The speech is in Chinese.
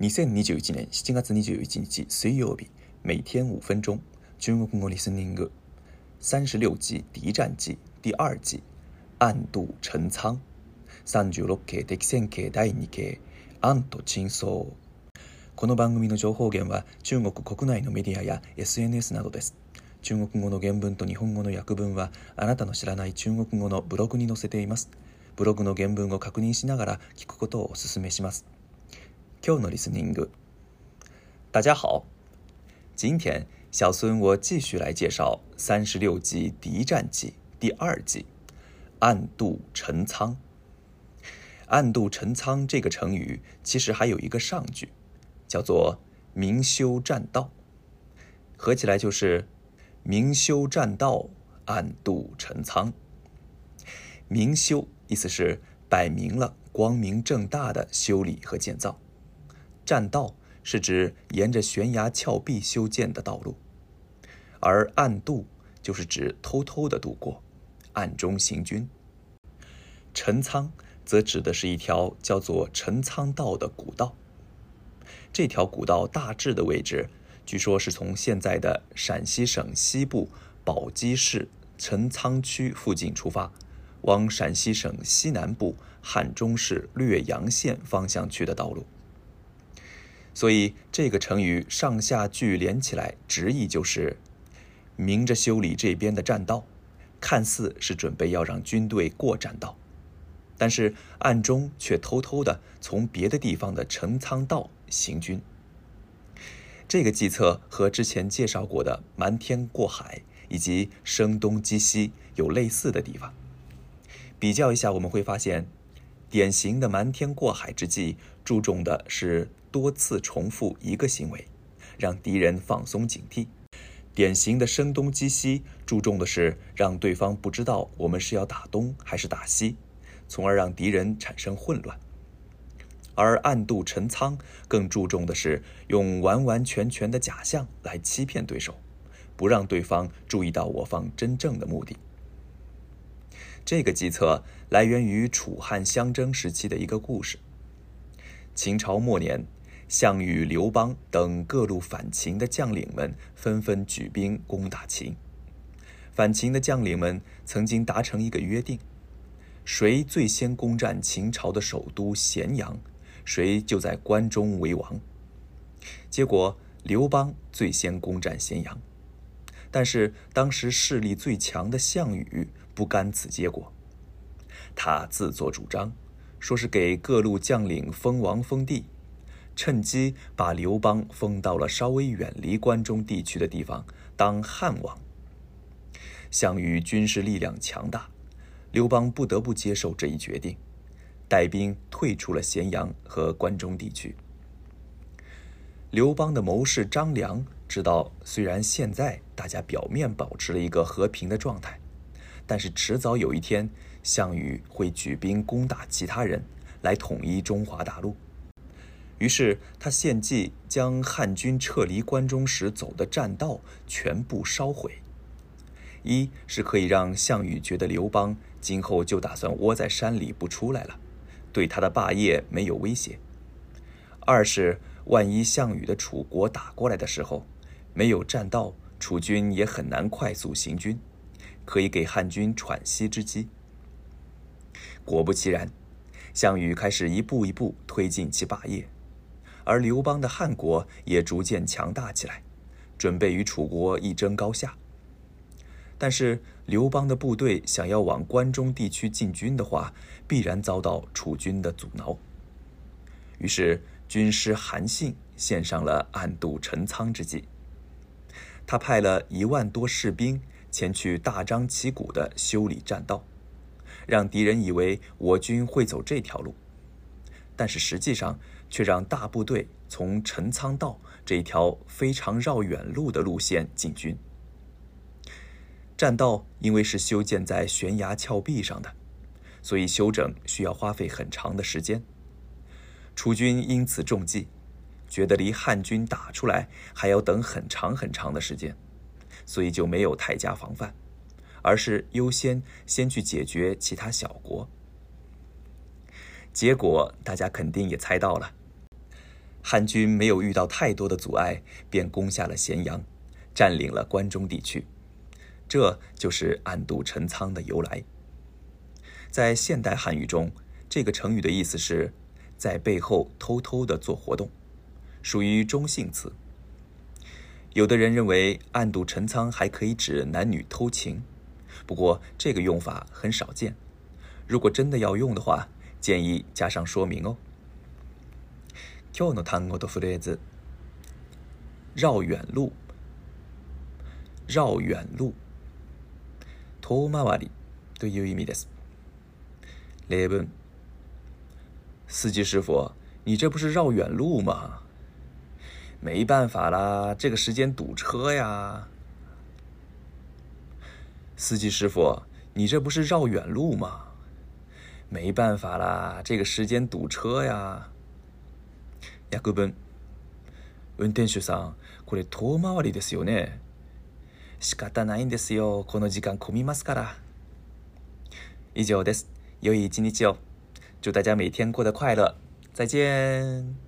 2021年7月21日水曜日每天五分钟中国語リスニング36期敵战記第2期暗度陳仓36系敵戦系第2系暗と陳倉この番組の情報源は中国国内のメディアや SNS などです中国語の原文と日本語の訳文はあなたの知らない中国語のブログに載せていますブログの原文を確認しながら聞くことをお勧めします listening good 大家好，今天小孙我继续来介绍《三十六计·敌战计》第二计“暗度陈仓”。暗度陈仓这个成语其实还有一个上句，叫做“明修栈道”，合起来就是“明修栈道，暗度陈仓”。明修意思是摆明了、光明正大的修理和建造。栈道是指沿着悬崖峭壁修建的道路，而暗渡就是指偷偷的渡过，暗中行军。陈仓则指的是一条叫做陈仓道的古道，这条古道大致的位置，据说是从现在的陕西省西部宝鸡市陈仓区附近出发，往陕西省西南部汉中市略阳县方向去的道路。所以这个成语上下句连起来，直译就是“明着修理这边的栈道，看似是准备要让军队过栈道，但是暗中却偷偷的从别的地方的陈仓道行军。”这个计策和之前介绍过的“瞒天过海”以及“声东击西”有类似的地方。比较一下，我们会发现，典型的“瞒天过海”之计注重的是。多次重复一个行为，让敌人放松警惕，典型的声东击西，注重的是让对方不知道我们是要打东还是打西，从而让敌人产生混乱。而暗度陈仓更注重的是用完完全全的假象来欺骗对手，不让对方注意到我方真正的目的。这个计策来源于楚汉相争时期的一个故事，秦朝末年。项羽、刘邦等各路反秦的将领们纷纷举兵攻打秦。反秦的将领们曾经达成一个约定：谁最先攻占秦朝的首都咸阳，谁就在关中为王。结果刘邦最先攻占咸阳，但是当时势力最强的项羽不甘此结果，他自作主张，说是给各路将领封王封地。趁机把刘邦封到了稍微远离关中地区的地方当汉王。项羽军事力量强大，刘邦不得不接受这一决定，带兵退出了咸阳和关中地区。刘邦的谋士张良知道，虽然现在大家表面保持了一个和平的状态，但是迟早有一天，项羽会举兵攻打其他人，来统一中华大陆。于是他献计，将汉军撤离关中时走的栈道全部烧毁。一是可以让项羽觉得刘邦今后就打算窝在山里不出来了，对他的霸业没有威胁；二是万一项羽的楚国打过来的时候，没有栈道，楚军也很难快速行军，可以给汉军喘息之机。果不其然，项羽开始一步一步推进其霸业。而刘邦的汉国也逐渐强大起来，准备与楚国一争高下。但是刘邦的部队想要往关中地区进军的话，必然遭到楚军的阻挠。于是军师韩信献上了暗度陈仓之计。他派了一万多士兵前去大张旗鼓地修理栈道，让敌人以为我军会走这条路，但是实际上。却让大部队从陈仓道这一条非常绕远路的路线进军。栈道因为是修建在悬崖峭壁上的，所以修整需要花费很长的时间。楚军因此中计，觉得离汉军打出来还要等很长很长的时间，所以就没有太加防范，而是优先先去解决其他小国。结果大家肯定也猜到了，汉军没有遇到太多的阻碍，便攻下了咸阳，占领了关中地区。这就是“暗度陈仓”的由来。在现代汉语中，这个成语的意思是，在背后偷偷的做活动，属于中性词。有的人认为“暗度陈仓”还可以指男女偷情，不过这个用法很少见。如果真的要用的话，建议加上说明哦。今日の単語とフレーズ。绕远路、绕远路、遠回りという意味です。例文：司机师傅，你这不是绕远路吗？没办法啦，这个时间堵车呀。司机师傅，你这不是绕远路吗？没办法啦，这个时间堵车呀。運転手さん、これ遠回りですよね。仕方ないんですよ。この時間混みますから。以上です。良い一日を。祝大家每天过得快乐。再见。